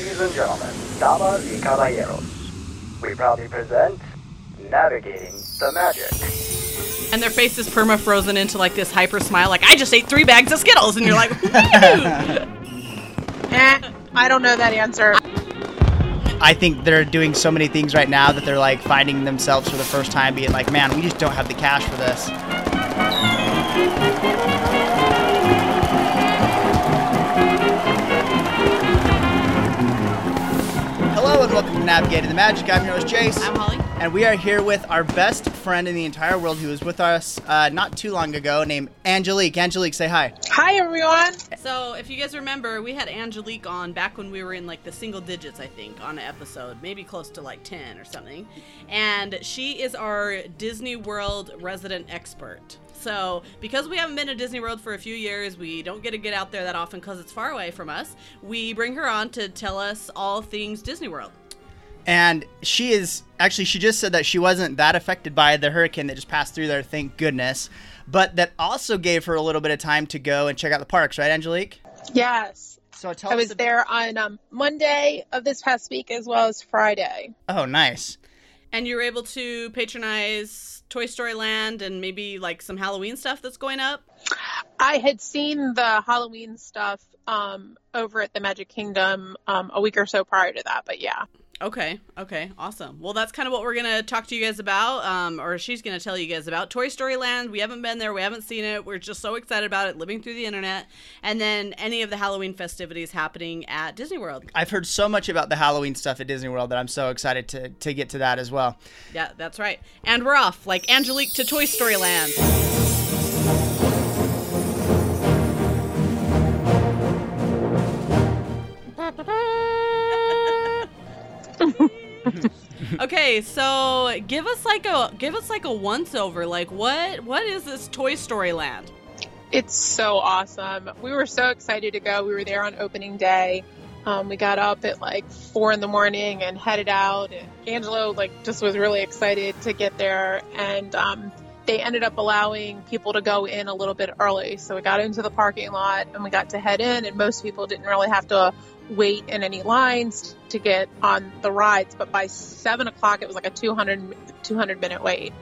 Ladies and gentlemen, damas y caballeros, we proudly present Navigating the Magic. And their face is perma frozen into like this hyper smile, like I just ate three bags of Skittles, and you're like, Eh, I don't know that answer. I think they're doing so many things right now that they're like finding themselves for the first time being like, man, we just don't have the cash for this. Welcome to Navigating the Magic. I'm your host Jace. I'm Holly. And we are here with our best friend in the entire world who was with us uh, not too long ago named Angelique. Angelique, say hi. Hi, everyone. So if you guys remember, we had Angelique on back when we were in like the single digits, I think, on an episode, maybe close to like ten or something. And she is our Disney World resident expert. So, because we haven't been to Disney World for a few years, we don't get to get out there that often because it's far away from us. We bring her on to tell us all things Disney World. And she is actually, she just said that she wasn't that affected by the hurricane that just passed through there, thank goodness. But that also gave her a little bit of time to go and check out the parks, right, Angelique? Yes, So tell I was ab- there on um, Monday of this past week as well as Friday. Oh, nice. And you're able to patronize Toy Story Land and maybe like some Halloween stuff that's going up. I had seen the Halloween stuff um, over at the Magic Kingdom um, a week or so prior to that, but yeah. Okay, okay, awesome. Well, that's kind of what we're gonna talk to you guys about, um, or she's gonna tell you guys about Toy Story Land. We haven't been there, we haven't seen it. We're just so excited about it, living through the internet, and then any of the Halloween festivities happening at Disney World. I've heard so much about the Halloween stuff at Disney World that I'm so excited to, to get to that as well. Yeah, that's right. And we're off, like Angelique to Toy Story Land. okay, so give us like a give us like a once over. Like what what is this Toy Story Land? It's so awesome. We were so excited to go. We were there on opening day. Um, we got up at like four in the morning and headed out. And Angelo like just was really excited to get there, and um, they ended up allowing people to go in a little bit early. So we got into the parking lot and we got to head in, and most people didn't really have to wait in any lines to get on the rides. But by seven o'clock, it was like a 200, 200 minute wait.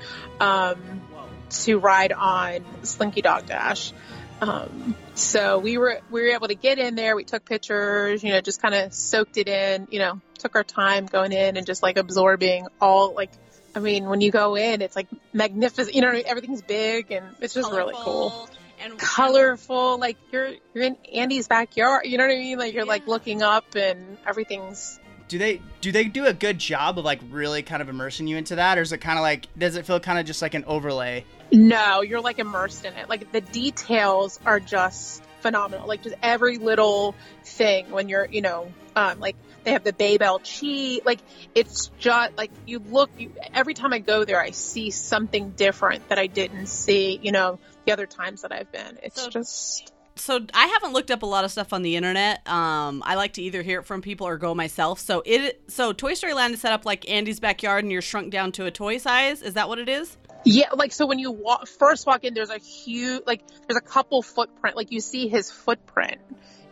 Um, to ride on Slinky Dog Dash. Um, so we were we were able to get in there. We took pictures, you know, just kind of soaked it in. You know, took our time going in and just like absorbing all like. I mean, when you go in, it's like magnificent. You know, everything's big and it's just really cool, Colorful And colorful. Like you're you're in Andy's backyard. You know what I mean? Like you're like looking up and everything's Do they do they do a good job of like really kind of immersing you into that, or is it kind of like does it feel kind of just like an overlay? No, you're like immersed in it. Like the details are just phenomenal. Like just every little thing when you're, you know, um, like they have the Baybel cheese. Like it's just like you look. You, every time I go there, I see something different that I didn't see. You know, the other times that I've been. It's So- just so I haven't looked up a lot of stuff on the internet. Um, I like to either hear it from people or go myself. So it so Toy Story Land is set up like Andy's backyard, and you're shrunk down to a toy size. Is that what it is? Yeah, like so when you walk, first walk in, there's a huge, like there's a couple footprint, like you see his footprint,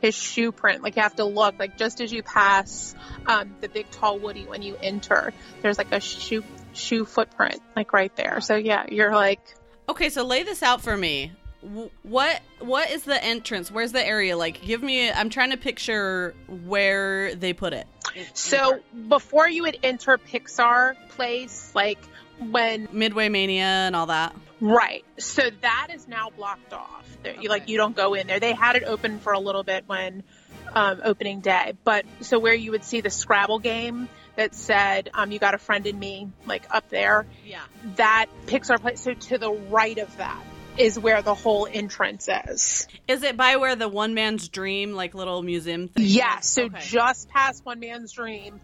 his shoe print. Like you have to look, like just as you pass um, the big tall Woody when you enter, there's like a shoe shoe footprint, like right there. So yeah, you're like, Okay, so lay this out for me. What what is the entrance? Where's the area? Like, give me. I'm trying to picture where they put it. in- in the so before you would enter Pixar place, like when Midway Mania and all that. Right. So that is now blocked off. You, like you don't go in there. They had it open for a little bit when um, opening day, but so where you would see the Scrabble game that said um, "You got a friend in me," like up there, Yeah. that Pixar place. So to the right of that is where the whole entrance is. Is it by where the One Man's Dream like little museum thing? Yeah. is? So Okay. just past One Man's Dream,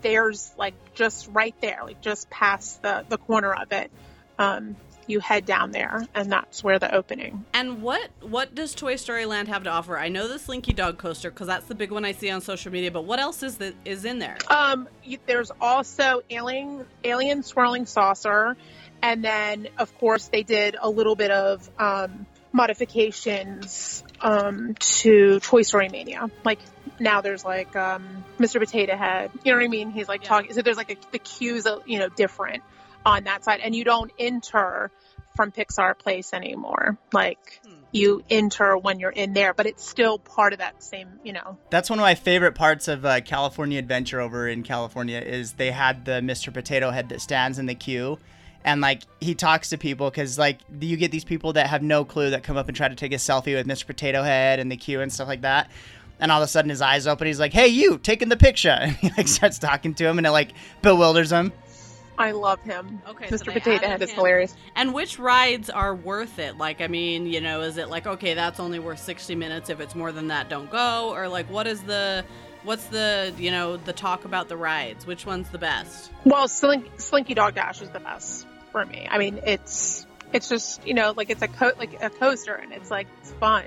there's like just right there, like just past the the corner of it. Um, you head down there, and that's where the opening. And what what does Toy Story Land have to offer? I know the Slinky Dog coaster because that's the big one I see on social media. But what else is that is in there? Um, you, there's also alien alien swirling saucer, and then of course they did a little bit of um, modifications um, to Toy Story Mania. Like now there's like um, Mr. Potato Head. You know what I mean? He's like Yeah. talking. So there's like a, the cues, are, you know, different on that side, and you don't enter from Pixar Place anymore. Like Hmm. you enter when you're in there, but it's still part of that same, you know. That's one of my favorite parts of uh, California Adventure over in California is they had the Mr. Potato Head that stands in the queue. And like he talks to people because like you get these people that have no clue that come up and try to take a selfie with Mr. Potato Head in the queue and stuff like that. And all of a sudden his eyes open. He's like, "Hey, you taking the picture?" And he like starts talking to him, and it like bewilders him. I love him. Okay, Mr. they Potato Head is him. hilarious. And which rides are worth it? Like, I mean, you know, is it like okay, that's only worth sixty minutes. If it's more than that, don't go. Or like, what is the, what's the, you know, the talk about the rides? Which one's the best? Well, Slink, Slinky Dog Dash is the best for me. I mean, it's it's just you know like it's a co- like a coaster and it's like it's fun.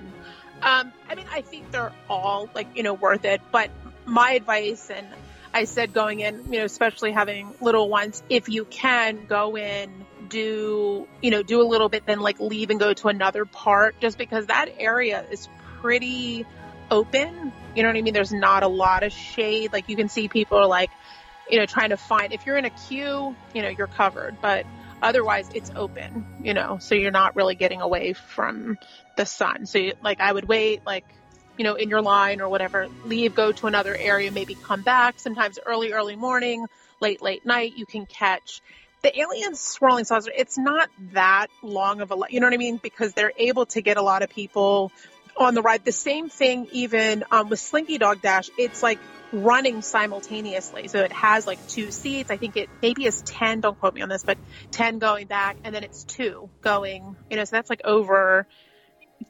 Um, I mean, I think they're all like you know worth it. But my advice, and I said going in, you know, especially having little ones, if you can go in, do you know do a little bit, then like leave and go to another part, just because that area is pretty open. You know what I mean? There's not a lot of shade. Like you can see people are like you know, trying to find if you're in a queue, you know, you're covered, but otherwise it's open, you know, so you're not really getting away from the sun. So, you, like, I would wait, like, you know, in your line or whatever, leave, go to another area, maybe come back. Sometimes early, early morning, late, late night, you can catch the alien swirling saucer. It's not that long of a, you know what I mean? Because they're able to get a lot of people on the ride. The same thing, even um, with Slinky Dog Dash, it's like running simultaneously. So it has like two seats. I think it maybe is 10, don't quote me on this, but 10 going back and then it's two going, you know, so that's like over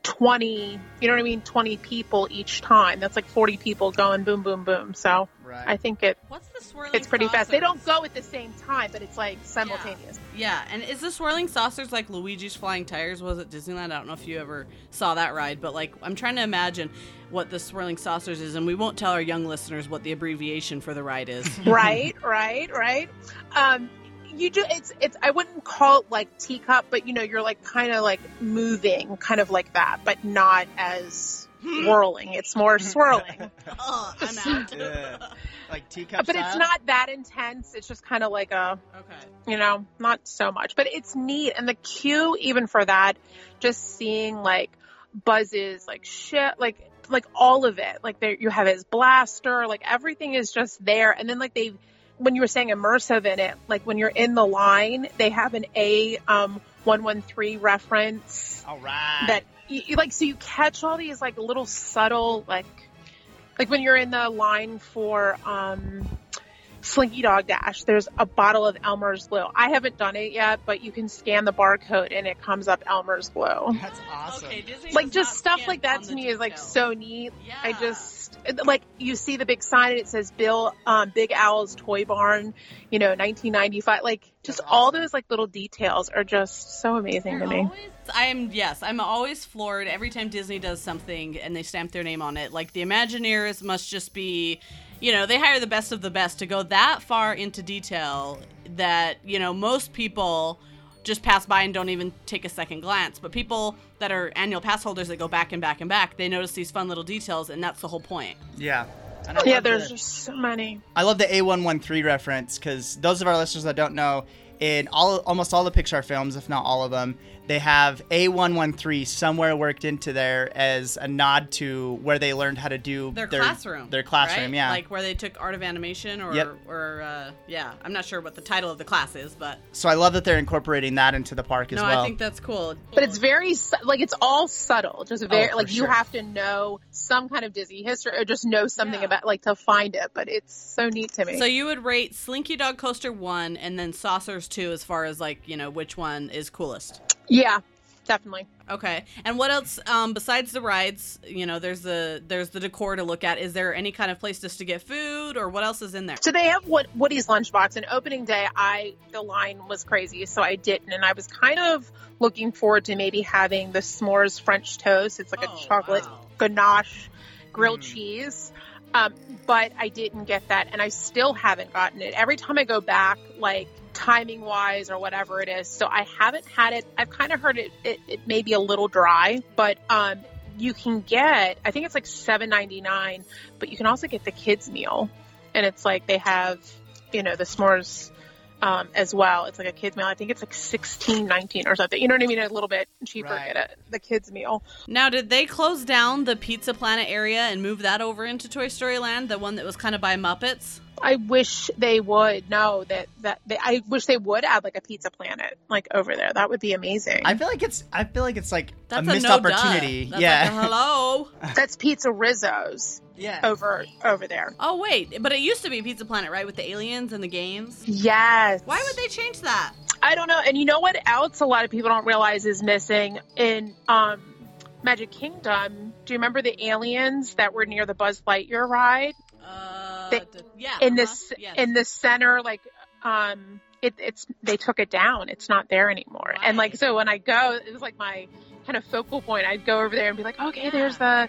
20, you know what I mean? 20 people each time. That's like 40 people going boom, boom, boom. So Right. I think it, What's the swirling? it's pretty fast. They don't go at the same time, but it's like simultaneous. Yeah, and is the swirling saucers like Luigi's Flying Tires was at Disneyland? I don't know if you ever saw that ride, but like I'm trying to imagine what the swirling saucers is, and we won't tell our young listeners what the abbreviation for the ride is. right, right, right. Um, you do it's it's I wouldn't call it like teacup, but you know you're like kind of like moving, kind of like that, but not as hmm. whirling. It's more swirling, oh, I'm out. Yeah. Like teacup but it's not that intense. It's just kind of like a Okay. you know not so much, but it's neat. And the cue even for that, just seeing like buzzes, like shit, like like all of it. Like there you have his blaster, like everything is just there. And then like they when you were saying immersive in it, like when you're in the line, they have an A um one one three reference All right. that you, you like so you catch all these like little subtle like like when you're in the line for um Slinky Dog Dash, there's a bottle of Elmer's Glue. I haven't done it yet, but you can scan the barcode and it comes up Elmer's Glue. That's awesome. Okay, Like just stuff like that to me is like details. so neat. Yeah. I just like you see the big sign and it says Bill um, Big Owl's Toy Barn, you know, 1995. Like just That's all those like little details are just so amazing to You're me. always- I am yes, I'm always floored every time Disney does something and they stamp their name on it. Like the Imagineers must just be, you know, they hire the best of the best to go that far into detail that you know most people just pass by and don't even take a second glance. But people that are annual pass holders that go back and back and back, they notice these fun little details, and that's the whole point. Yeah. And Yeah, there's the- just so many. I love the A113 reference because those of our listeners that don't know, in all almost all the Pixar films, if not all of them, they have A113 somewhere worked into there as a nod to where they learned how to do Their, classroom. Their classroom, right? yeah. Like where they took art of animation, or Yep. or uh, yeah, I'm not sure what the title of the class is, but so I love that they're incorporating that into the park as no, well. I think that's cool. But it's very like it's all subtle. Just very Oh, for like you have to know some kind of Disney history or just know something Yeah. about like to find it. But it's so neat to me. So you would rate Slinky Dog Coaster one, and then Saucers two, as far as like you know which one is coolest. Yeah, definitely. Okay, and what else um, besides the rides? You know, there's the there's the decor to look at. Is there any kind of place just to get food, or what else is in there? So they have what Woody's lunchbox. And opening day, I the line was crazy, so I didn't. And I was kind of looking forward to maybe having the s'mores French toast. It's like Oh, a chocolate wow. ganache grilled Mm. cheese. Um, but I didn't get that, and I still haven't gotten it. Every time I go back, like timing wise or whatever it is, so I haven't had it. I've kind of heard it, it, it may be a little dry, but um, you can get I think it's like seven ninety nine, but you can also get the kids meal, and it's like they have you know the s'mores um, as well. It's like a kids meal. I think it's like sixteen nineteen or something. You know what I mean? A little bit cheaper. Right. Get it the kids meal. Now, did they close down the Pizza Planet area and move that over into Toy Story Land, the one that was kind of by Muppets? I wish they would. know that that they, I wish they would add like a Pizza Planet like over there. That would be amazing. I feel like it's. I feel like it's like That's a missed no opportunity. That's yeah. like a hello. That's PizzeRizzo's yeah. over over there. oh wait, but it used to be Pizza Planet, right, with the aliens and the games. Yes. Why would they change that? I don't know. And you know what else a lot of people don't realize is missing in um, Magic Kingdom? Do you remember the aliens that were near the Buzz Lightyear ride? They- d- yeah. in uh-huh, this yes. in the center, like um, it, it's they took it down. It's not there anymore. And like so, when I go, it was like my kind of focal point. I'd go over there and be like, okay, Yeah. there's the.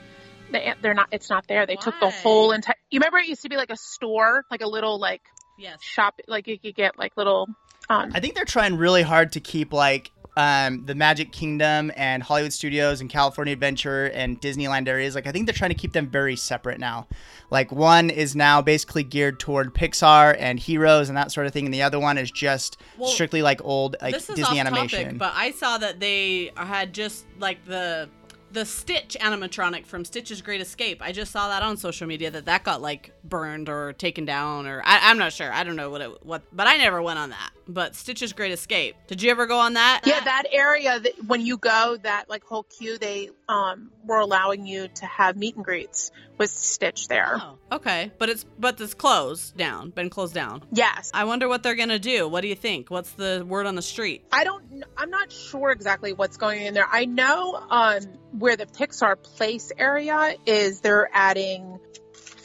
the- They're not. It's not there. They took the whole entire. You remember it used to be like a store, like a little like yes. shop, like you could get like little. Um, I think they're trying really hard to keep like um, the Magic Kingdom and Hollywood Studios and California Adventure and Disneyland areas. Like I think they're trying to keep them very separate now. Like one is now basically geared toward Pixar and Heroes and that sort of thing, and the other one is just Well, strictly like old like this is Disney off animation. topic, but I saw that they had just like the the Stitch animatronic from Stitch's Great Escape. I just saw that on social media that that got like burned or taken down, or I, I'm not sure. I don't know what it what, but I never went on that. But Stitch's Great Escape. Did you ever go on that? Yeah, that area that when you go, that like whole queue, they um were allowing you to have meet and greets with Stitch there. Oh, okay, but it's but it's closed down, been closed down. Yes, I wonder what they're gonna do. What do you think? What's the word on the street? I don't. I'm not sure exactly what's going in there. I know um where the Pixar Place area is. They're adding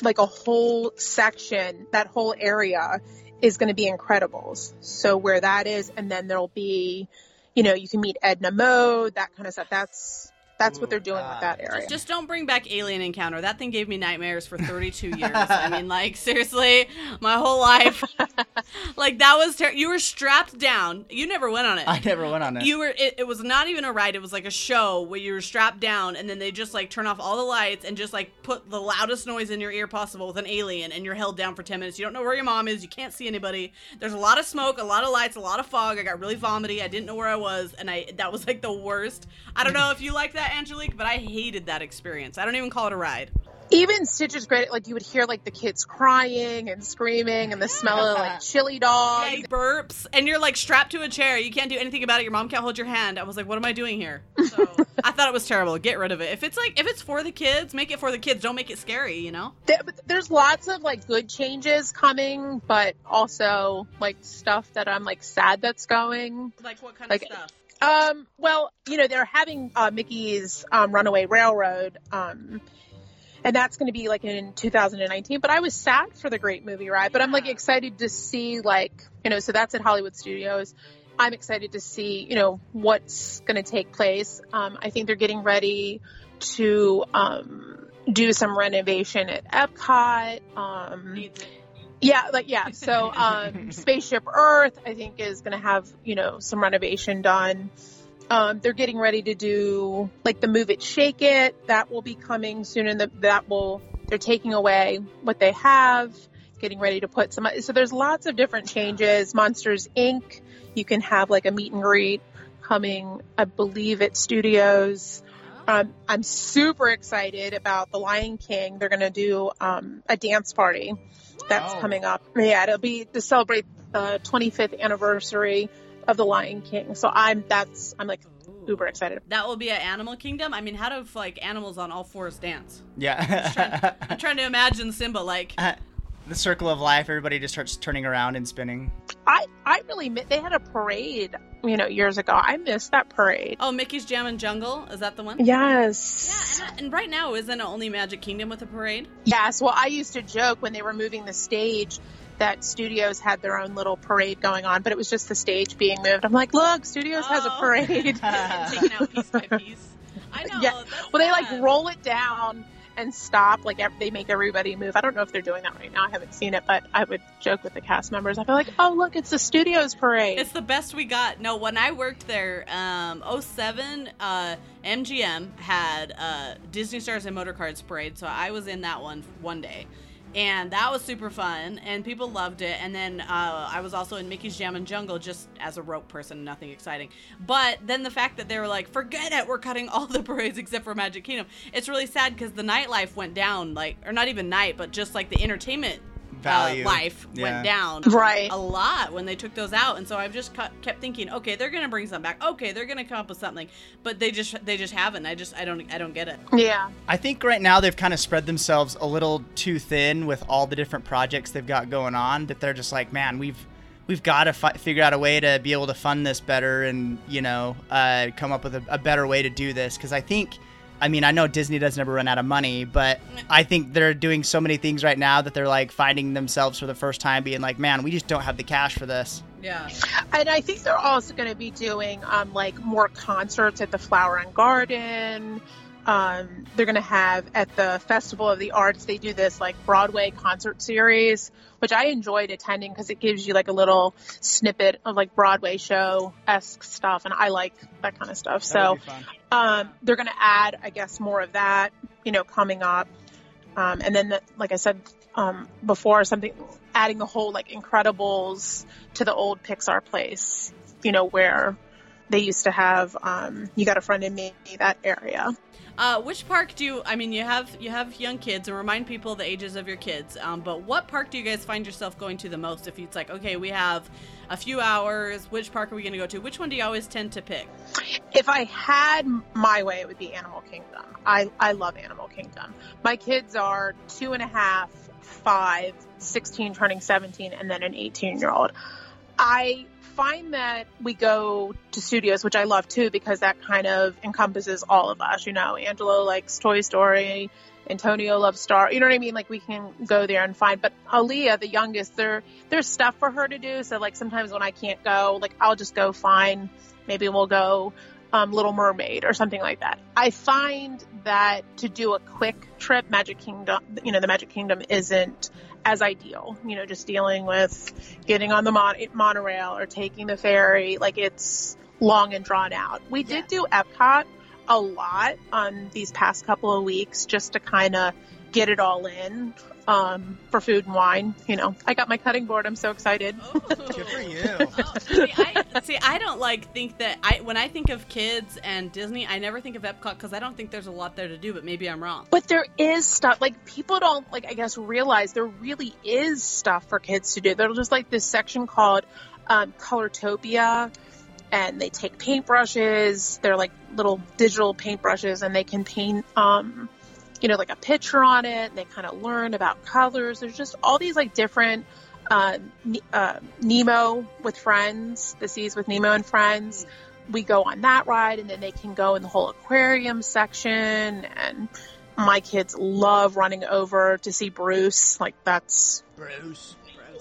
like a whole section. That whole area is going to be Incredibles. So where that is, and then there'll be, you know, you can meet Edna Mode, that kind of stuff. That's that's what they're oh, doing with that area. Just don't bring back Alien Encounter. That thing gave me nightmares for 32 years. I mean, like seriously, my whole life. like that was ter- you were strapped down. You never went on it. I never went on it. You were. It, it was not even a ride. It was like a show where you were strapped down, and then they just like turn off all the lights and just like put the loudest noise in your ear possible with an alien, and you're held down for ten minutes. You don't know where your mom is. You can't see anybody. There's a lot of smoke, a lot of lights, a lot of fog. I got really vomity. I didn't know where I was, and I that was like the worst. I don't know if you like that, Angelique, but I hated that experience. I don't even call it a ride. Even Stitch is great. Like you would hear like the kids crying and screaming and the smell of like chili dogs. Yeah, burps, and you're like strapped to a chair. You can't do anything about it. Your mom can't hold your hand. I was like, what am I doing here? So I thought it was terrible. Get rid of it. If it's like if it's for the kids, make it for the kids. Don't make it scary. You know. There- there's lots of like good changes coming, but also like stuff that I'm like sad that's going. Like what kind Like- of stuff? Um, well, you know, they're having uh, Mickey's um, Runaway Railroad, um, and that's going to be like in 2019. But I was sad for the Great Movie Ride, but I'm like excited to see like you know, so that's at Hollywood Studios. I'm excited to see you know what's going to take place. Um, I think they're getting ready to um, do some renovation at Epcot. Yeah, like yeah. So um Spaceship Earth I think is going to have, you know, some renovation done. Um they're getting ready to do like the Move It Shake It that will be coming soon and the, that will they're taking away what they have, getting ready to put some so there's lots of different changes. Monsters Inc. You can have like a meet and greet coming I believe at studios. Um, I'm super excited about The Lion King. They're going to do um, a dance party that's Wow. coming up. Yeah, it'll be to celebrate the 25th anniversary of The Lion King. So I'm that's I'm like uber excited. That will be at Animal Kingdom. I mean, how do like animals on all fours dance? yeah. I'm trying to imagine Simba like. the circle of life. Everybody just starts turning around and spinning. I I really mi- they had a parade, you know, years ago. I missed that parade. Oh, Mickey's Jammin' Jungle. Is that the one? Yes. Yeah, and, and right now isn't it only Magic Kingdom with a parade? Yes. Well, I used to joke when they were moving the stage that studios had their own little parade going on, but it was just the stage being moved. I'm like, look, studios has a Oh. parade. Taken out piece by piece. I know. Yeah. well, they like roll it down and stop. Like they make everybody move. I don't know if they're doing that right now. I haven't seen it, but I would joke with the cast members. I feel like, oh look, it's the studios parade. It's the best we got. No, when I worked there, um, 07, uh, MGM had uh, Disney Stars and Motor Cars Parade, so I was in that one one day. And that was super fun, and people loved it. And then uh, I was also in Mickey's Jammin' Jungle just as a rope person, nothing exciting. But then the fact that they were like, forget it, we're cutting all the parades except for Magic Kingdom. It's really sad because the nightlife went down, like, or not even night, but just like the entertainment Value. uh, life Yeah. went down Right. a lot when they took those out and so i've just kept thinking okay they're gonna bring some back okay they're gonna come up with something but they just they just haven't i just i don't i don't get it yeah. I think right now they've kind of spread themselves a little too thin with all the different projects they've got going on. That they're just like, man, we've we've got to fi- figure out a way to be able to fund this better, and you know, uh, come up with a, a better way to do this. Because I think, I mean, I know Disney doesn't ever run out of money, but I think they're doing so many things right now that they're like finding themselves for the first time, being like, man, we just don't have the cash for this. yeah And I think they're also going to be doing um, like more concerts at the Flower and Garden. Um, they're going to have at the Festival of the Arts. They do this like Broadway concert series, which I enjoyed attending because it gives you like a little snippet of like Broadway show esque stuff, and I like that kind of stuff. So um, they're going to add, I guess, more of that, you know, coming up. Um, and then, the, like I said um, before, something adding the whole like Incredibles to the old Pixar place, you know, where they used to have um, You Got a Friend in Me, that area. Uh which park do you i mean you have you have young kids and remind people the ages of your kids um but what park do you guys find yourself going to the most if it's like okay we have a few hours which park are we going to go to which one do you always tend to pick If I had my way, it would be Animal Kingdom. I, I love Animal Kingdom. My kids are two and a half, five, 16 turning 17, and then an 18 year old. I find that we go to studios, which I love too, because that kind of encompasses all of us. You know, Angelo likes Toy Story, Antonio loves Star. You know what I mean? Like we can go there and find. But Aaliyah, the youngest, there there's stuff for her to do. So like sometimes when I can't go, like I'll just go find. Maybe we'll go um, Little Mermaid or something like that. I find that to do a quick trip, Magic Kingdom, you know, the Magic Kingdom isn't as ideal. You know, just dealing with getting on the mon- monorail or taking the ferry, like it's long and drawn out. We did do Epcot a lot on these past couple of weeks just to kind of get it all in um, for food and wine. You know, I got my cutting board. I'm so excited. Good for you. Oh, see, I, see, I don't like think that I when I think of kids and Disney, I never think of Epcot because I don't think there's a lot there to do. But maybe I'm wrong. But there is stuff like people don't like I guess realize there really is stuff for kids to do. There's just like this section called um, Colortopia, and they take paintbrushes. They're like little digital paintbrushes, and they can paint, um, you know, like a picture on it. They kind of learn about colors. There's just all these like different. Uh, uh, Nemo with friends, the seas with Nemo and friends. We go on that ride, and then they can go in the whole aquarium section and my kids love running over to see Bruce. Like that's Bruce.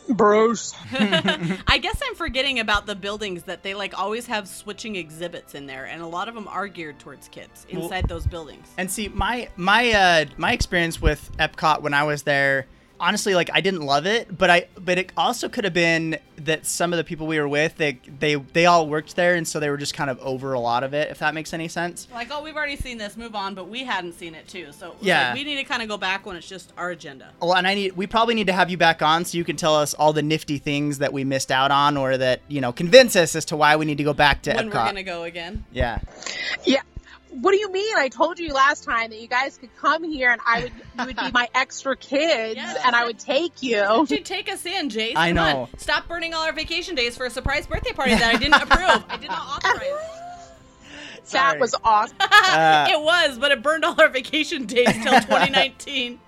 Bruce. I guess I'm forgetting about the buildings that they like always have switching exhibits in there, and a lot of them are geared towards kids Well- inside those buildings. And see, my my uh my experience with Epcot when I was there, honestly, like I didn't love it, but I but it also could have been that some of the people we were with, they they they all worked there, and so they were just kind of over a lot of it. If that makes any sense. Like, oh, we've already seen this, move on, but we hadn't seen it too. So it Yeah. like, we need to kind of go back when it's just our agenda. Well, and I need we probably need to have you back on so you can tell us all the nifty things that we missed out on, or that you know convince us as to why we need to go back to when Epcot. we're gonna go again. Yeah. Yeah. What do you mean? I told you last time that you guys could come here and I would you would be my extra kids Yes. and I would take you. Dude, take us in, Jace. I Come on. know. Stop burning all our vacation days for a surprise birthday party that I didn't approve. I did not authorize. That Sorry. was awesome. Uh, it was, but it burned all our vacation days till 2019.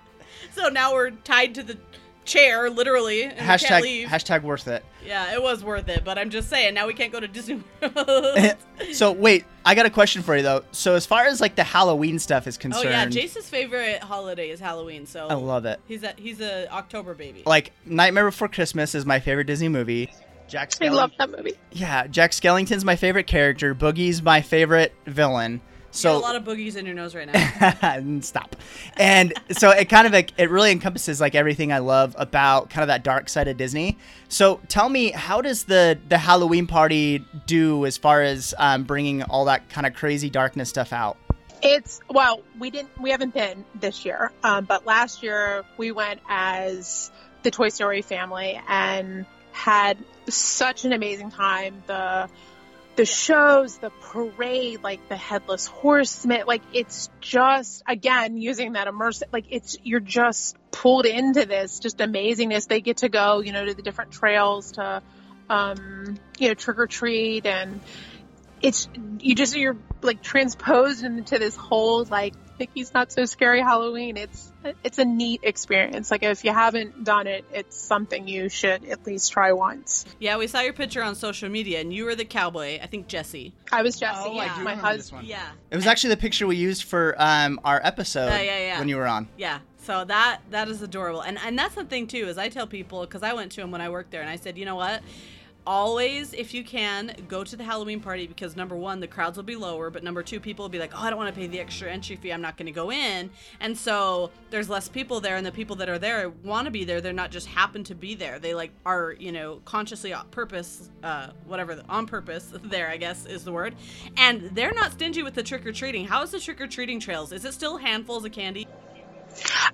so now we're tied to the chair, literally, and we can't hashtag leave. hashtag worth it. Yeah, it was worth it, but I'm just saying, now we can't go to Disney World. so wait, I got a question for you though. So as far as like the Halloween stuff is oh, concerned, oh concerned, yeah, Jace's favorite holiday is Halloween, so I love it. he's a he's a October baby. Like Nightmare Before Christmas is my favorite Disney movie. Jack I love that movie. Yeah, Jack Skellington's my favorite character. Boogie's my favorite villain. So a lot of boogies in your nose right now. stop. And so it kind of like, it really encompasses like everything I love about kind of that dark side of Disney. So tell me, how does the the Halloween party do as far as um, bringing all that kind of crazy darkness stuff out? It's well, we didn't, we haven't been this year, um, but last year we went as the Toy Story family and had such an amazing time. The the shows, the parade, like the headless horseman, like it's just again using that immersive, like it's you're just pulled into this just amazingness. They get to go, you know, to the different trails to, um, you know, trick or treat, and it's you just you're like transposed into this whole like Mickey's Not So Scary Halloween. It's it's a neat experience. Like if you haven't done it, it's something you should at least try once. Yeah, we saw your picture on social media, and you were the cowboy. I think Jesse. I was Jesse. Oh, I yeah, do my remember this husband. one. Yeah, It was actually the picture we used for um, our episode Yeah, yeah, yeah. when you were on. yeah. So that that is adorable, and and that's the thing too is I tell people because I went to him when I worked there, and I said, you know what. Always, if you can, go to the Halloween party because number one, the crowds will be lower, but number two, people will be like, oh, I don't want to pay the extra entry fee. I'm not going to go in. And so there's less people there, and the people that are there want to be there. They're not just happen to be there. They like are, you know, consciously on purpose, uh, whatever, on purpose there, I guess is the word. And they're not stingy with the trick or treating. How is the trick or treating trails? Is it still handfuls of candy?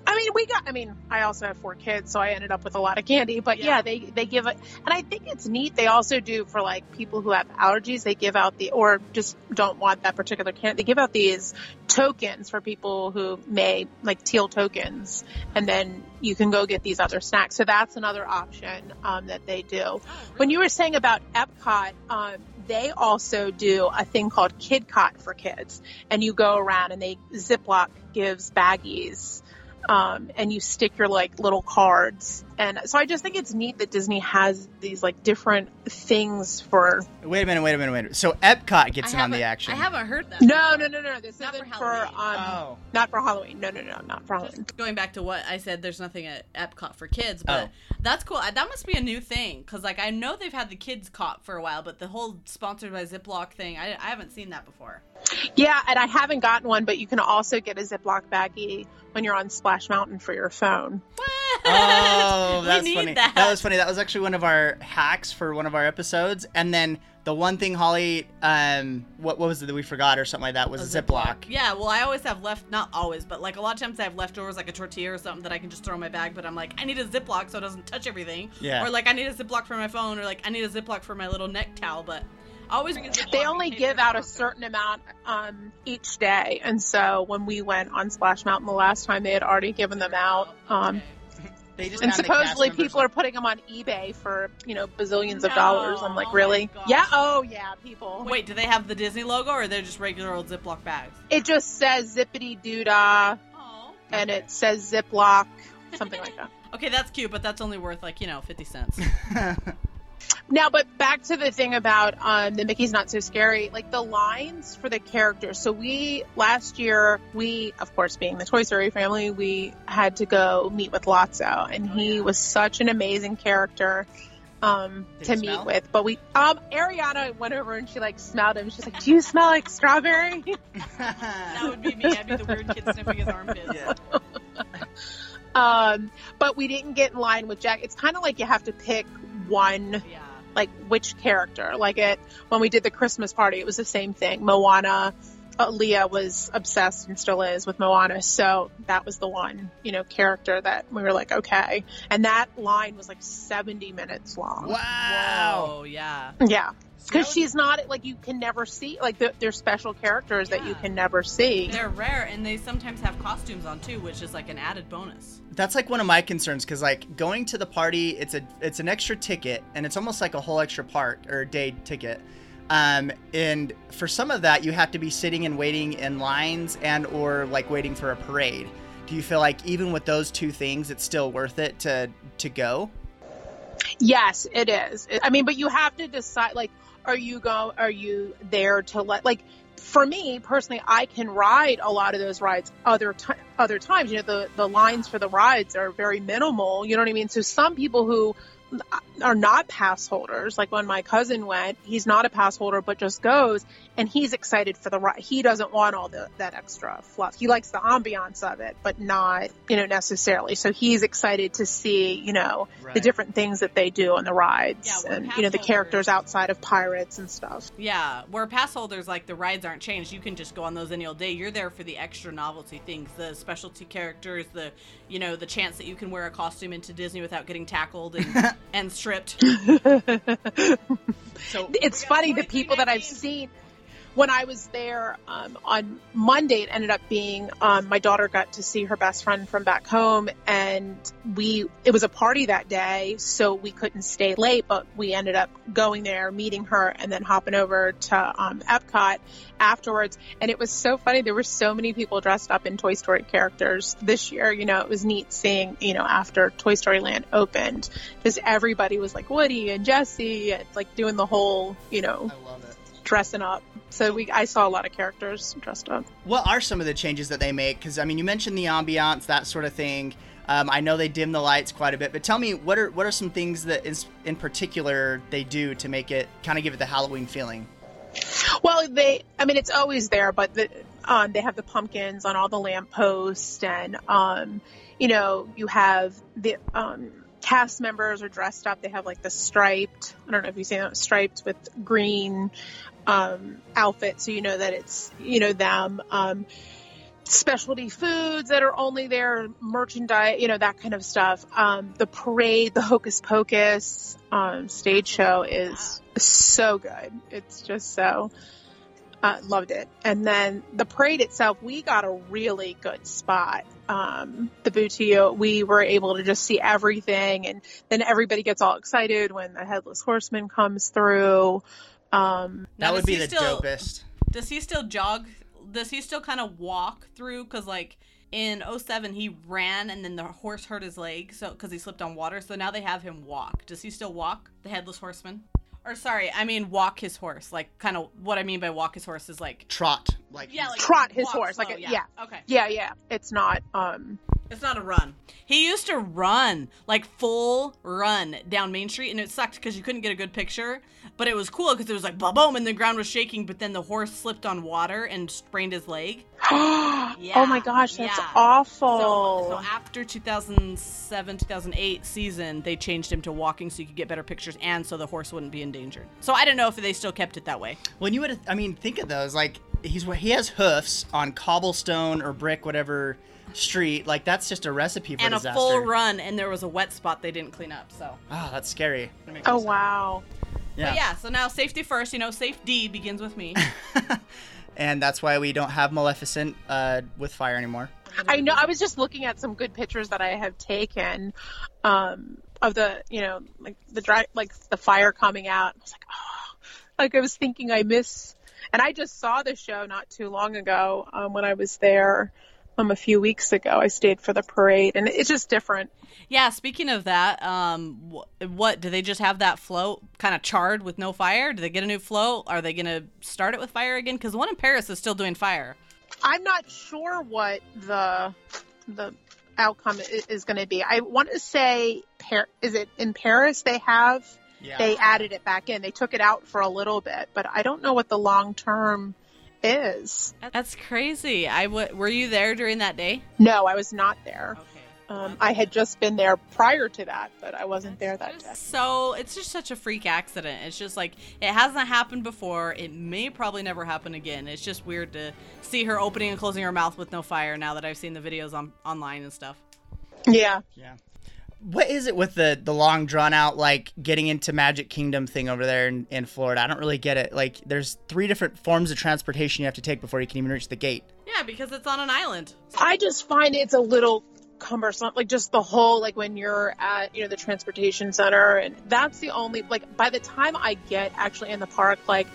I mean, we got. I mean, I also have four kids, so I ended up with a lot of candy. But yeah, Yeah. they they give it, and I think it's neat. They also do for like people who have allergies. They give out the or just don't want that particular candy. They give out these tokens for people who may like teal tokens, and then you can go get these other snacks. So that's another option um, that they do. When you were saying about Epcot, um, they also do a thing called KidCot for kids, and you go around and they Ziploc gives baggies, um, and you stick your like little cards. And so I just think it's neat that Disney has these like different things for. Wait a minute, wait a minute, wait a minute. So Epcot gets in on the action. I haven't heard that. No, no, no, no. This Not isn't for for, um, Oh. not for Halloween. No, no, no, not for Halloween. Going back to what I said, there's nothing at Epcot for kids, but Oh. that's cool. That must be a new thing because, like, I know they've had the KidCot for a while, but the whole sponsored by Ziploc thing, I, I haven't seen that before. Yeah, and I haven't gotten one, but you can also get a Ziploc baggie when you're on Splash Mountain for your phone. Oh, We that's need funny. that. was funny. That was actually one of our hacks for one of our episodes. And then the one thing Holly, um, what, what was it that we forgot or something like that was a Ziploc. Yeah, well, I always have left, not always, but like a lot of times I have leftovers, like a tortilla or something that I can just throw in my bag, but I'm like, I need a Ziploc so it doesn't touch everything. Yeah. Or like, I need a Ziploc for my phone, or like, I need a Ziploc for my little neck towel, but I always bring a Ziploc They only give out a certain amount um, each day, and so when we went on Splash Mountain the last time, they had already given them out. Um, They just and found the cast supposedly people are putting them on eBay for you know bazillions of dollars. I'm like, Oh really? Yeah. Oh yeah, people. Wait, do they have the Disney logo, or they're just regular old Ziploc bags? It just says zippity doo dah, Oh. and it says Ziploc, something like that. Okay, that's cute, but that's only worth like you know fifty cents. Now, but back to the thing about um, the Mickey's Not So Scary, like the lines for the characters. So we, last year, we, of course, being the Toy Story family, we had to go meet with Lotso, and he was such an amazing character um, Did to meet smell? with. But we, um, Ariana went over and she like smelled him. She's like, "Do you smell like strawberry?" that would be me. I'd be the weird kid sniffing his armpit. Yeah. um, but we didn't get in line with Jack. It's kind of like you have to pick one Yeah. Like which character. Like it when we did the Christmas party, it was the same thing. Moana, uh, Leah was obsessed and still is with Moana, so that was the one you know character that we were like okay. And that line was like seventy minutes long. wow. Oh yeah. Yeah, because she's not like you can never see like they're, they're special characters that you can never see. They're rare, and they sometimes have costumes on too, which is like an added bonus. That's like one of my concerns because like going to the party, it's a it's an extra ticket and it's almost like a whole extra part or day ticket. Um, and for some of that, you have to be sitting and waiting in lines and or like waiting for a parade. Do you feel like even with those two things, it's still worth it to to go? Yes, it is. I mean, but you have to decide like are you go are you there to let like for me personally I can ride a lot of those rides other ti other times. You know, the the lines for the rides are very minimal, you know what I mean? So some people who are not pass holders. Like when my cousin went, he's not a pass holder, but just goes and he's excited for the ride. He doesn't want all the, that extra fluff. He likes the ambiance of it, but not, you know, necessarily. So he's excited to see, you know, Right. the different things that they do on the rides Yeah, and, you know, the holders. characters outside of pirates and stuff. Yeah, where pass holders like the rides aren't changed. You can just go on those any old day. You're there for the extra novelty things, the specialty characters, the you know the chance that you can wear a costume into Disney without getting tackled and, and stripped. So it's funny the people that I've seen when I was there um, on Monday. It ended up being um, my daughter got to see her best friend from back home, and we it was a party that day, so we couldn't stay late. But we ended up going there, meeting her, and then hopping over to um, Epcot afterwards. And it was so funny. There were so many people dressed up in Toy Story characters this year. You know, it was neat seeing you know after Toy Story Land opened, just everybody was like Woody and Jesse, and like doing the whole you know I love it. Dressing up. So we, I saw a lot of characters dressed up. What are some of the changes that they make? Because I mean, you mentioned the ambiance, that sort of thing. Um, I know they dim the lights quite a bit, but tell me what are what are some things that is in particular they do to make it kind of give it the Halloween feeling? Well, they, I mean, it's always there, but the, um, they have the pumpkins on all the lampposts, and um, you know, you have the um, cast members are dressed up. They have like the striped. I don't know if you've seen that striped with green um, outfit, so you know that it's you know them. Um, specialty foods that are only there, merchandise, you know, that kind of stuff. Um, the parade, the Hocus Pocus um, stage show is so good. It's just so. Uh, loved it. And then the parade itself, we got a really good spot. Um, the Butio, we were able to just see everything, and then everybody gets all excited when the headless horseman comes through. Um, that would be the still, dopest. Does he still jog? Does he still kind of walk through? Because like in 07, he ran and then the horse hurt his leg, so because he slipped on water. So now they have him walk. Does he still walk? The headless horseman? Or sorry, I mean walk his horse. Like kind of what I mean by walk his horse is like Trot, like yeah, like Trot his horse, slow, like a- yeah. yeah. Okay. yeah, yeah, it's not. Um, It's not a run. He used to run, like full run down Main Street, and it sucked because you couldn't get a good picture. But it was cool because it was like ba boom, and the ground was shaking. But then the horse slipped on water and sprained his leg. oh my gosh, that's yeah. awful. So, so after 2007, 2008 season, they changed him to walking so you could get better pictures, and so the horse wouldn't be endangered. So I don't know if they still kept it that way. when you would, I mean, think of those. Like he's he has hoofs on cobblestone or brick, whatever street. Like that's just a recipe for and a full run, and there was a wet spot they didn't clean up. So. Oh, that's scary. oh wow. But yeah, so now safety first. You know, safety begins with me. and that's why we don't have Maleficent uh, with fire anymore. I know. I was just looking at some good pictures that I have taken um, of the, you know, like the dry, like the fire coming out. I was like, oh, like I was thinking I miss, and I just saw the show not too long ago um, when I was there um, a few weeks ago. I stayed for the parade, and it's just different. Yeah, speaking of that, um, wh- what do they just have that float kind of charred with no fire? Do they get a new float? Are they gonna start it with fire again? Because the one in Paris is still doing fire. I'm not sure what the the outcome is going to be. I want to say, Par- is it in Paris? They have Yeah. they added it back in. They took it out for a little bit, but I don't know what the long term is. That's crazy. I w- were you there during that day? No, I was not there. Okay. Um, I had just been there prior to that, but I wasn't there that day. So it's just such a freak accident. It's just like it hasn't happened before. It may probably never happen again. It's just weird to see her opening and closing her mouth with no fire. Now that I've seen the videos on online and stuff. Yeah. Yeah. What is it with the the long drawn out like getting into Magic Kingdom thing over there in, in Florida? I don't really get it. Like there's three different forms of transportation you have to take before you can even reach the gate. Yeah, because it's on an island. I just find it's a little cumbersome like just the whole like when you're at you know the transportation center and that's the only like by the time i get actually in the park like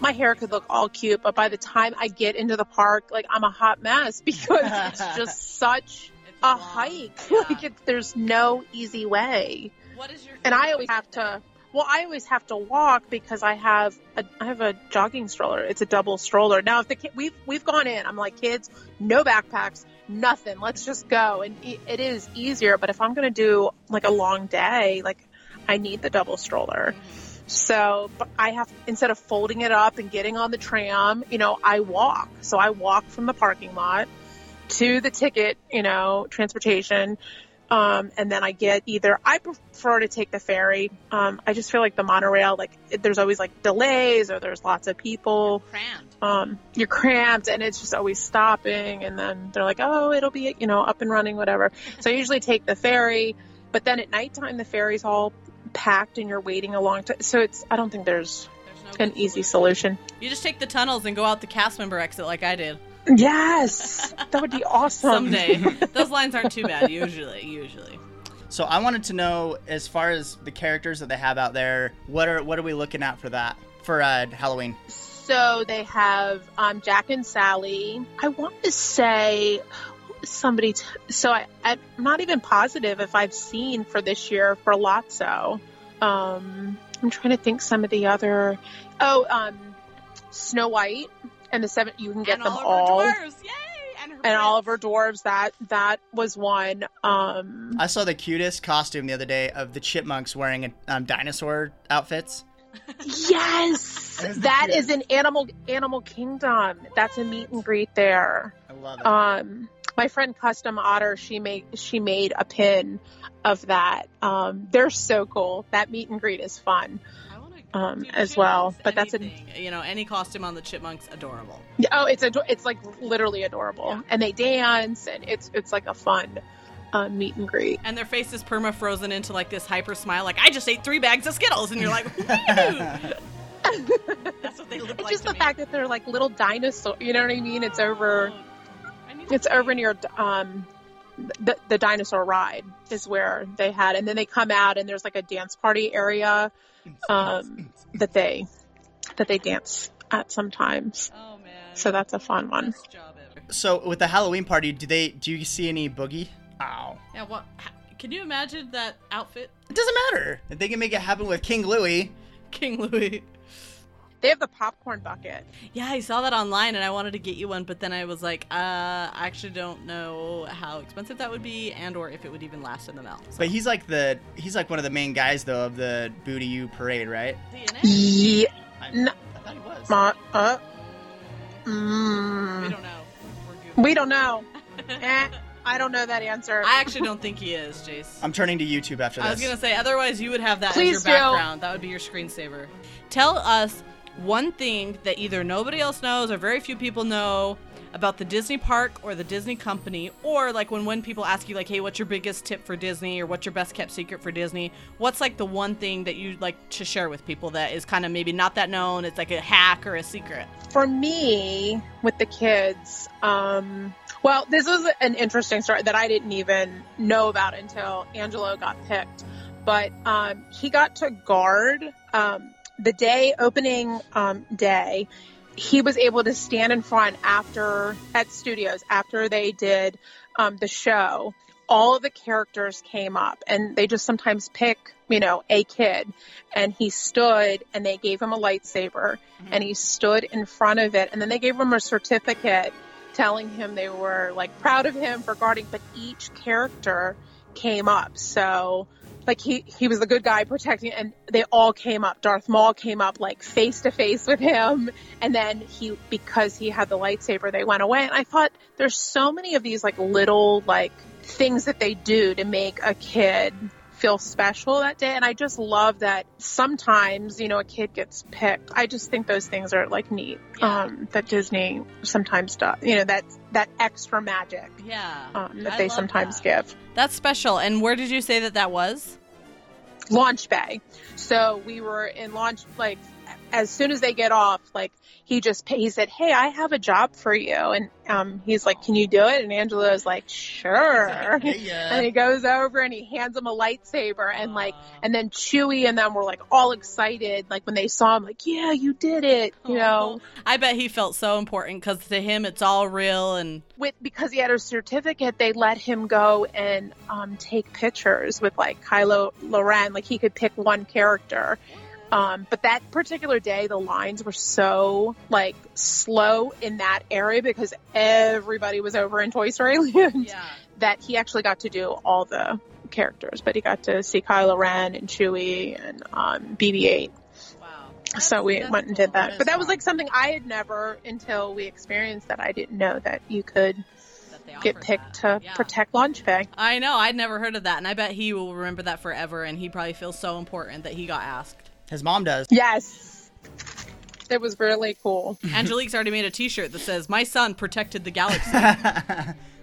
my hair could look all cute but by the time i get into the park like i'm a hot mess because it's just such It's a long. hike Yeah. like it, there's no easy way What is your and i always have to well i always have to walk because i have a i have a jogging stroller it's a double stroller now if the kid we've we've gone in i'm like kids no backpacks nothing let's just go and it, is easier but if i'm going to do like a long day like I need the double stroller. So I have instead of folding it up and getting on the tram, you know, I walk. So I walk from the parking lot to the ticket, you know, transportation. Um, and then I get either I prefer to take the ferry. Um, I just feel like the monorail, like it, there's always like delays or there's lots of people. Crammed. Um, you're cramped and it's just always stopping. And then they're like, oh, it'll be you know up and running, whatever. So I usually take the ferry. But then at nighttime, the ferry's all packed and you're waiting a long time. So it's I don't think there's There's no an easy solution. You just take the tunnels and go out the cast member exit like I did. Yes, that would be awesome. Someday. Those lines aren't too bad, usually. Usually. So I wanted to know, as far as the characters that they have out there, what are what are we looking at for that for uh, Halloween? So they have um, Jack and Sally. I want to say somebody. T- so I, I'm not even positive if I've seen for this year for Lotso. Um, I'm trying to think some of the other. Oh, um, Snow White and the seven. You can get and them all. all. Dwarves. Yay! And, her and all of her dwarves. That that was one. Um, I saw the cutest costume the other day of the chipmunks wearing a, um, dinosaur outfits. yes, That is that cutest. is an animal Animal Kingdom. That's a meet and greet there. I love it. um my friend custom otter she made she made a pin of that um they're so cool that meet and greet is fun I wanna um, as well, but that's a- You know, any costume on the chipmunks, adorable. Oh it's a it's like literally adorable. And they dance and it's it's like a fun uh, meet and greet. And their face is perma frozen into like this hyper smile, like I just ate three bags of Skittles, and you're like, That's what they look it's like. just the me. fact that they're like little dinosaur you know what i mean? It's over I it's over near um the, the dinosaur ride is where they had and then they come out and there's like a dance party area um that they that they dance at sometimes Oh man. so that's a fun one Best job ever. so with the Halloween party, do they do you see any boogie? Ow. Yeah. What? Can you imagine that outfit, It doesn't matter. If they can make it happen with King Louis, King Louis? They have the popcorn bucket Yeah, I saw that online and I wanted to get you one, but then I was like, uh, I actually don't know how expensive that would be and or if it would even last in the mail. So, but he's like the he's like one of the main guys though of the Boo To You parade, right? DNA? yeah I, No. I thought he was. Ma- uh, We mm, don't know. We're Googling. we don't know eh, i don't know that answer I actually don't think he is, Jace. I'm turning to YouTube after this. I was gonna say, otherwise you would have that Please as your background. Do. That would be your screensaver. Tell us one thing that either nobody else knows or very few people know about the Disney park or the Disney company, or like when when people ask you like, "Hey, what's your biggest tip for Disney?" or "What's your best kept secret for Disney?" What's like the one thing that you like to share with people that is kind of maybe not that known? It's like a hack or a secret. for me with the kids um well this was an interesting story that i didn't even know about until angelo got picked but um he got to guard um the day opening um day he was able to stand in front after at studios after they did um, the show. All of the characters came up and they just sometimes pick you know a kid and he stood and they gave him a lightsaber and he stood in front of it and then they gave him a certificate telling him they were like proud of him for guarding but each character came up. So like he he was the good guy protecting and they all came up darth maul came up like face to face with him and then he because he had the lightsaber they went away and i thought there's so many of these like little like things that they do to make a kid feel special that day and i just love that sometimes you know a kid gets picked i just think those things are like neat Yeah. um that disney sometimes does you know that that extra magic Yeah, um, that I they sometimes that. give That's special. And where did you say that that was? Launch bay. So we were in launch, like, as soon as they get off, like, he just, he said, Hey, I have a job for you. And, um, he's like, can you do it? And Angela's like, sure. And yeah. he goes over and he hands him a lightsaber and like, and then Chewie and them were like all excited, like when they saw him, like, yeah, you did it, you know, I bet he felt so important because to him it's all real and with, because he had a certificate, they let him go and, um, take pictures with like Kylo Loren, like he could pick one character. Um, but that particular day, the lines were so like slow in that area because everybody was over in Toy Story Land yeah. that he actually got to do all the characters, but he got to see Kylo Ren and Chewie and um, BB-8. Wow. So we went and did that. But that was like something I had never until we experienced that. I didn't know that you could That get picked that. to Yeah. protect Launch Bay. I know. I'd never heard of that, and I bet he will remember that forever. And he probably feels so important that he got asked. His mom does. Yes. It was really cool. Angelique's already made a T-shirt that says "My son protected the galaxy."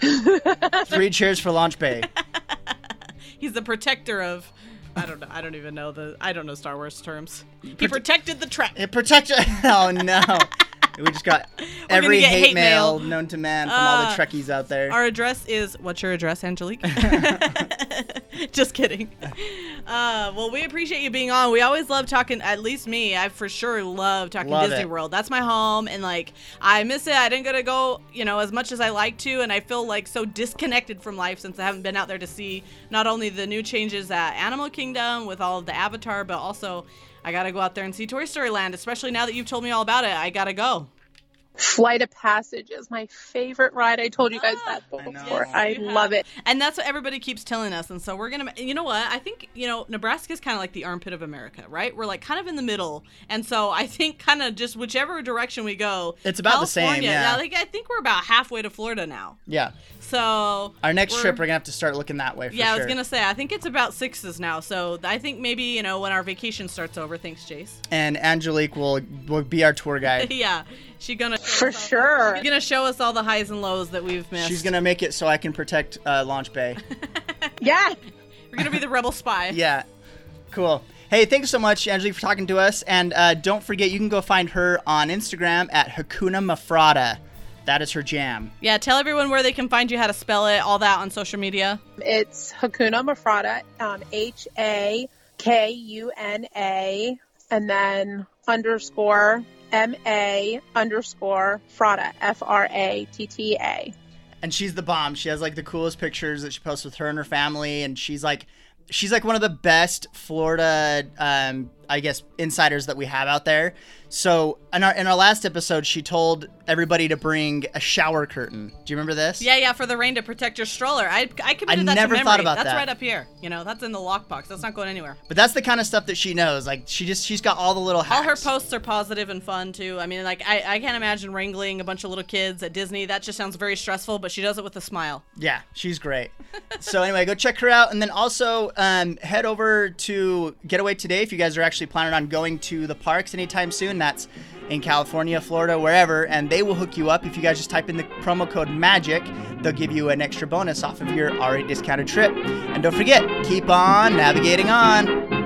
Three cheers for Launch Bay. He's the protector of. I don't know. I don't even know the. I don't know Star Wars terms. He protected the track. It protects. Oh no. We just got every hate, hate mail, mail. known to man from all the Uh, Trekkies out there. Our address is. What's your address, Angelique? Just kidding. Uh, well, we appreciate you being on. We always love talking. At least me, I for sure love talking Love Disney it. World. That's my home, and like I miss it. I didn't get to go, you know, as much as I like to, and I feel like so disconnected from life since I haven't been out there to see not only the new changes at Animal Kingdom with all of the Avatar, but also I gotta go out there and see Toy Story Land. Especially now that you've told me all about it, I gotta go. Flight of Passage is my favorite ride. I told you guys that ah, I before. Yes, I, love it. And that's what everybody keeps telling us. And so we're going to, you know what? I think, you know, Nebraska is kind of like the armpit of America, right? We're like kind of in the middle. And so I think kind of just whichever direction we go, It's about the same, California- yeah. Like I think we're about halfway to Florida now. yeah. So Our next we're- trip, we're gonna have to start looking that way. For yeah, I was going to say, I think it's about sixes now. So I think maybe, you know, when our vacation starts over, thanks, Jace. And Angelique will will be our tour guide. yeah. She's going to, For sure. she's going to show us all the highs and lows that we've missed. She's gonna make it so I can protect uh, Launch Bay. Yeah. We're going to be the rebel spy. Yeah. Cool. Hey, thanks so much, Angelique, for talking to us. And uh, don't forget, you can go find her on Instagram at Hakuna Mafratta. That is her jam. Yeah, tell everyone where they can find you, how to spell it, all that on social media. It's Hakuna Mafratta, um, H A K U N A, and then underscore M A underscore Fratta, F R A T T A. and she's the bomb. She has like the coolest pictures that she posts with her and her family, and she's like, she's like one of the best Florida, um, I guess, insiders that we have out there. So in our in our last episode, she told everybody to bring a shower curtain. Do you remember this? Yeah, yeah, for the rain to protect your stroller. I, I committed I that never to memory. thought about that's that. right up here. You know, that's in the lockbox. That's not going anywhere. But that's the kind of stuff that she knows. Like she just she's got all the little hacks. All her posts are positive and fun too. I mean, like I, I can't imagine wrangling a bunch of little kids at Disney. That just sounds very stressful. But she does it with a smile. Yeah, she's great. so anyway, go check her out, and then also um, head over to Getaway Today if you guys are actually planning on going to the parks anytime soon. That's in California, Florida, wherever, and they will hook you up if you guys just type in the promo code MAGIC. They'll give you an extra bonus off of your already discounted trip. And don't forget, keep on navigating on.